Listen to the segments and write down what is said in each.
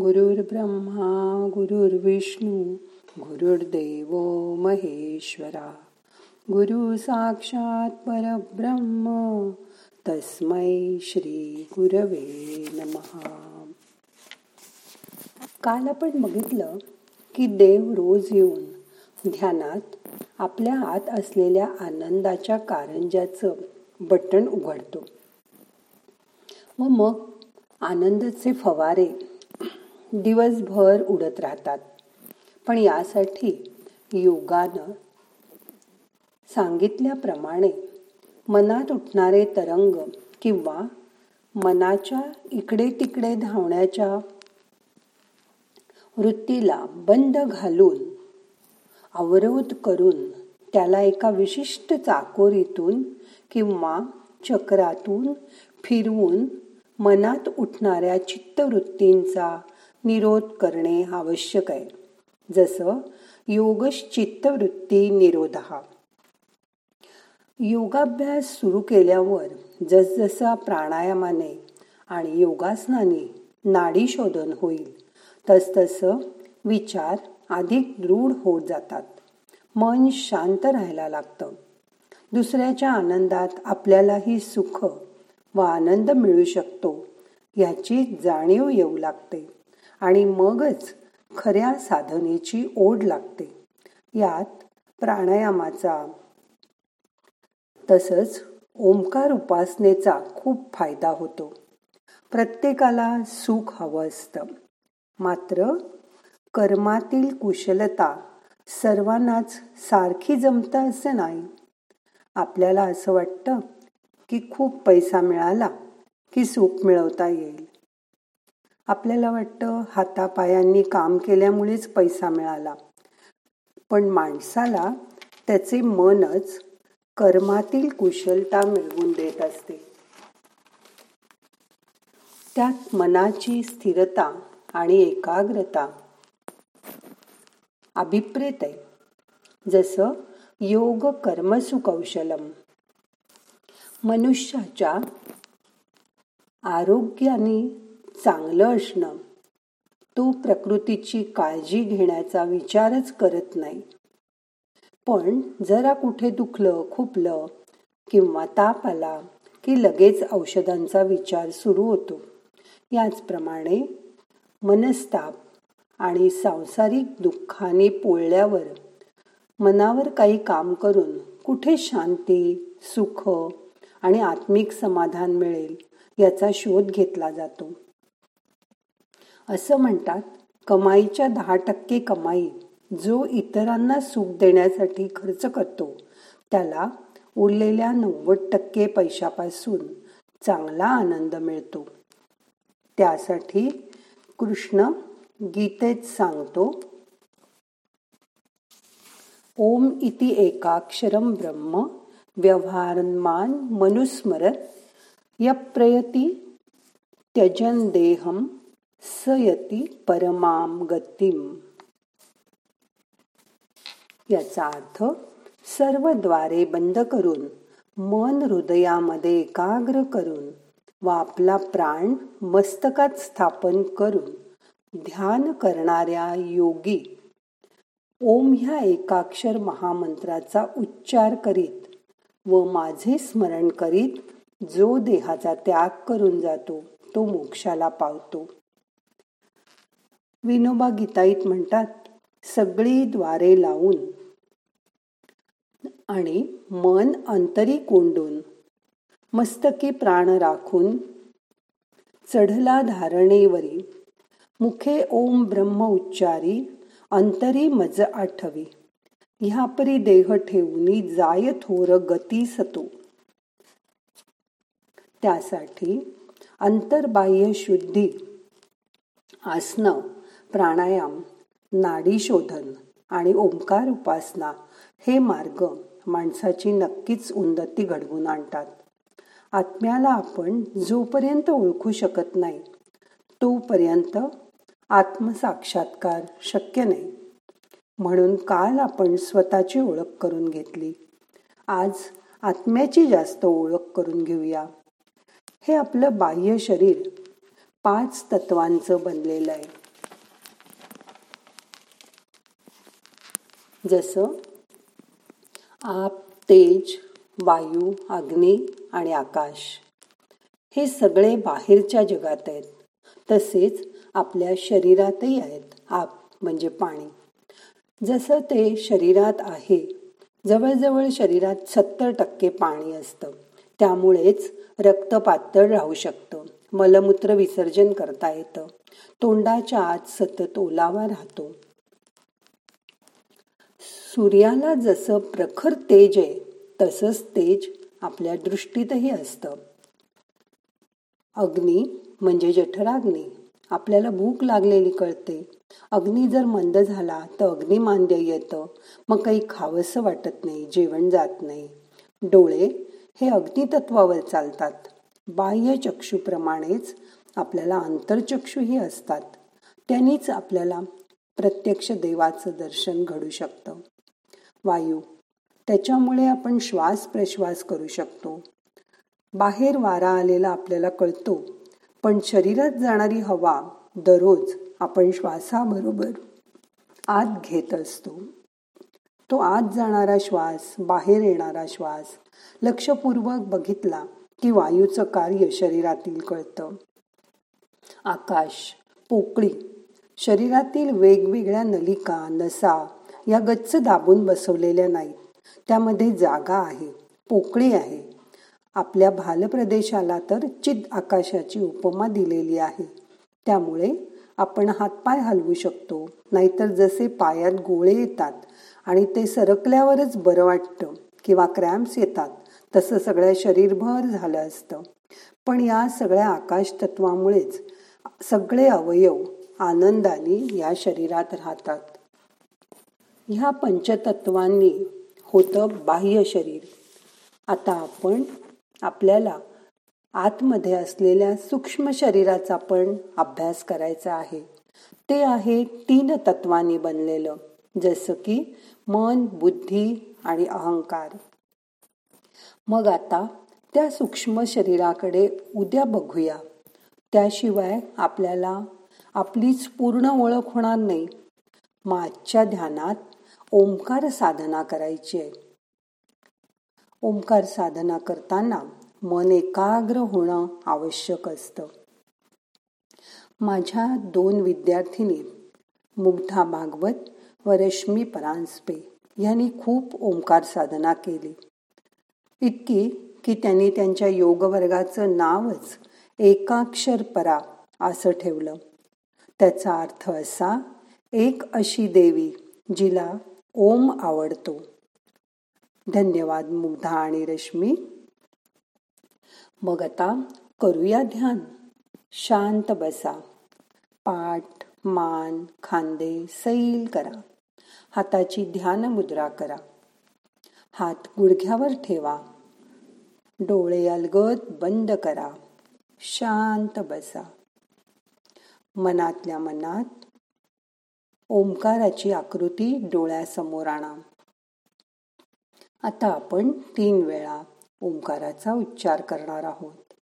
गुरुर्ब्रह्मा गुरुर्विष्णू गुरुर्देव महेश्वरा. गुरु साक्षात परब्रह्म तस्मै श्री गुरवे नमहा काल आपण बघितलं की देव रोज येऊन ध्यानात आपल्या आत असलेल्या आनंदाच्या कारंजाचं बटण उघडतो. व मग आनंदाचे फवारे दिवसभर उडत राहतात. पण यासाठी योगानं सांगितल्याप्रमाणे मनात उठणारे तरंग किंवा मनाच्या इकडे तिकडे धावण्याच्या वृत्तीला बंद घालून अवरोध करून त्याला एका विशिष्ट चाकोरीतून किंवा चक्रातून फिरवून मनात उठणाऱ्या चित्तवृत्तींचा निरोध करणे आवश्यक आहे. जसं योगश्चित्तवृत्ती निरोध. हा योगाभ्यास सुरू केल्यावर जसजसा प्राणायामाने आणि योगासनाने नाडी शोधन होईल तसतसं विचार अधिक दृढ होत जातात. मन शांत राहायला लागतं. दुसऱ्याच्या आनंदात आपल्यालाही सुख व आनंद मिळू शकतो याची जाणीव येऊ लागते. आणि मगच खऱ्या साधनेची ओढ लागते. यात प्राणायामाचा तसंच ओंकार उपासनेचा खूप फायदा होतो. प्रत्येकाला सुख हवं असतं. मात्र कर्मातील कुशलता सर्वांनाच सारखी जमतं असं नाही. आपल्याला असं वाटतं की खूप पैसा मिळाला की सुख मिळवता येईल. आपल्याला वाटतं हातापायांनी काम केल्यामुळेच पैसा मिळाला. पण माणसाला त्याचे मनच कर्मातील कुशलता मिळवून देत असते. त्यात मनाची स्थिरता आणि एकाग्रता अभिप्रेत आहे. जसं योग कर्मसुकौशलम मनुष्याच्या आरोग्याने चांगलं असणं. तो प्रकृतीची काळजी घेण्याचा विचारच करत नाही. पण जरा कुठे दुखलं खुपलं किंवा ताप आला की लगेच औषधांचा विचार सुरू होतो. याचप्रमाणे मनस्ताप आणि सांसारिक दुःखाने पोळल्यावर मनावर काही काम करून कुठे शांती सुख आणि आत्मिक समाधान मिळेल याचा शोध घेतला जातो. असं म्हणतात कमाईच्या दहा टक्के कमाई जो इतरांना सुख देण्यासाठी खर्च करतो त्याला उरलेल्या नव्वद टक्के पैशापासून चांगला आनंद मिळतो. त्यासाठी कृष्ण गीतेत सांगतो ओम इति एकाक्षरम ब्रह्म व्यवहारमान मनुस्मरत यप्रयती त्यजन देहम सयती परमाम गतीम. याचा अर्थ सर्वद्वारे बंद करून मन हृदयामध्ये एकाग्र करून व आपला प्राण मस्तकात स्थापन करून ध्यान करणाऱ्या योगी. ओम ह्या एकाक्षर महामंत्राचा उच्चार करीत व माझे स्मरण करीत जो देहाचा त्याग करून जातो तो मोक्षाला पावतो. विनोबा गीताईत म्हणतात सगळी द्वारे लावून आणि मन अंतरी कोंडून मस्तकी प्राण राखून चढला धारणेवरी मुखे ओम ब्रह्म उच्चारी अंतरी मज आठवी. ह्यापरी देह ठेवून जाय थोर गती सतो. त्यासाठी अंतर्बाह्य शुद्धी आसनं प्राणायाम नाडी शोधन आणि ओंकार उपासना हे मार्ग माणसाची नक्कीच उन्नती घडवून आणतात. आत्म्याला आपण जोपर्यंत ओळखू शकत नाही तोपर्यंत आत्मसाक्षात्कार शक्य नाही. म्हणून काल आपण स्वतःची ओळख करून घेतली. आज आत्म्याची जास्त ओळख करून घेऊया. हे आपलं बाह्य शरीर पाच तत्वांचं बनलेलं आहे. जसं आप तेज वायू अग्नी आणि आकाश. हे सगळे बाहेरच्या जगात आहेत. तसेच आपल्या शरीरातही आहेत. आप म्हणजे पाणी. जसं ते शरीरात आहे जवळजवळ शरीरात सत्तर टक्के पाणी असतं. त्यामुळेच रक्त पातळ राहू शकतं. मलमूत्र विसर्जन करता येतं. तोंडाच्या आत सतत ओलावा राहतो. सूर्याला जसं प्रखर तेज आहे तसंच तेज आपल्या दृष्टीतही असतं. अग्नी म्हणजे जठराग्नी. आपल्याला भूक लागलेली कळते. अग्नी जर मंद झाला तर अग्निमांद्य येतं. मग काही खावंसं वाटत नाही जेवण जात नाही. डोळे हे अग्नितत्वावर चालतात. बाह्य चक्षुप्रमाणेच आपल्याला आंतरचक्षुही असतात. त्यांनीच आपल्याला प्रत्यक्ष देवाचं दर्शन घडू शकतं. वायू त्याच्यामुळे आपण श्वास प्रश्वास करू शकतो. बाहेर वारा आलेला आपल्याला कळतो पण शरीरात जाणारी हवा दररोज आपण श्वासाबरोबर आत घेत असतो. तो आत जाणारा श्वास बाहेर येणारा श्वास लक्षपूर्वक बघितला की वायूचं कार्य शरीरातील कळतं. आकाश पोकळी शरीरातील वेगवेगळ्या नलिका नसा या गच्च दाबून बसवलेल्या नाहीत. त्यामध्ये जागा आहे पोकळी आहे. आपल्या भालप्रदेशाला तर चिद आकाशाची उपमा दिलेली आहे. त्यामुळे आपण हातपाय हलवू शकतो नाहीतर जसे पायात गोळे येतात आणि ते सरकल्यावरच बरं वाटतं किंवा क्रॅम्प्स येतात तसं सगळ्या शरीरभर झालं असतं. पण या सगळ्या आकाश तत्वामुळेच सगळे अवयव आनंदाने या शरीरात राहतात. ह्या पंचतत्वांनी होतं बाह्य शरीर. आता आपण आपल्याला आतमध्ये असलेल्या सूक्ष्म शरीराचा पण अभ्यास करायचा आहे. ते आहे तीन तत्वांनी बनलेलं जसं की मन बुद्धी आणि अहंकार. मग आता त्या सूक्ष्म शरीराकडे उद्या बघूया. त्याशिवाय आपल्याला आपलीच पूर्ण ओळख होणार नाही. मागच्या ध्यानात ओंकार साधना करायची आहे. ओंकार साधना करताना मन एकाग्र होणं आवश्यक असतं. माझ्या दोन विद्यार्थिनी मुग्धा भागवत व रश्मी परांजपे यांनी खूप ओंकार साधना केली. इतकी की त्यांनी त्यांच्या योग वर्गाचं नावच एकाक्षर परा असं ठेवलं. त्याचा अर्थ असा एक अशी देवी जिला ओम आवडतो. धन्यवाद मुग्धा आणि रश्मी. मग आता करूया ध्यान. शांत बसा. पाठ मान खांदे सैल करा. हाताची ध्यान मुद्रा करा. हात गुडघ्यावर ठेवा. डोळे अलगद बंद करा. शांत बसा. मनातल्या मनात ओंकाराची आकृती डोळ्यासमोर आणा. आता आपण तीन वेळा ओंकाराचा उच्चार करणार आहोत.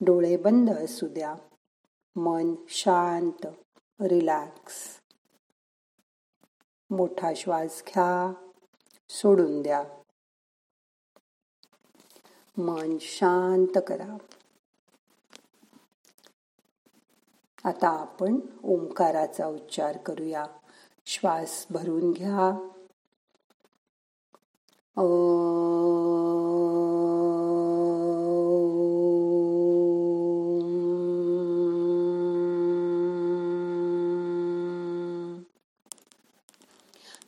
डोळे बंद असू द्या. मन शांत रिलॅक्स. मोठा श्वास घ्या. सोडून द्या. मन शांत करा. आता आपण ओंकाराचा उच्चार करूया. श्वास भरून घ्या.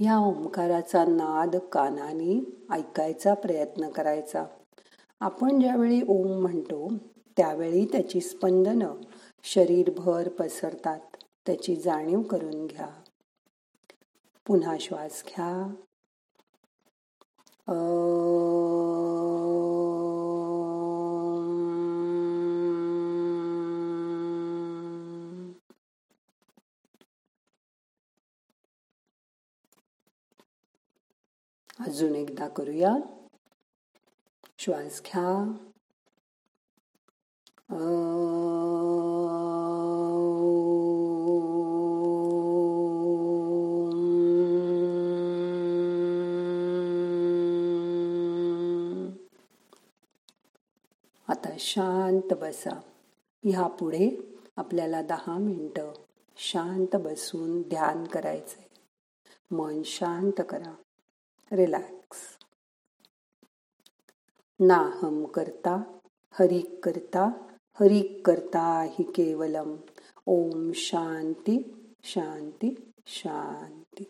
या ओंकाराचा नाद कानाने ऐकायचा प्रयत्न करायचा. आपण ज्यावेळी ओम म्हणतो त्यावेळी त्याची स्पंदनं शरीरभर पसरतात. त्याची जाणीव करून घ्या. पुन्हा श्वास घ्या. अजून एकदा करूया. श्वास घ्या. शांत बसा. ह्यापुढे आपल्याला दहा मिनटं शांत बसून ध्यान करायचंय. मन शांत करा. रिलॅक्स. नाहम करता हरिक करता हरिक करता हि केवलम. ओम शांती शांती शांती.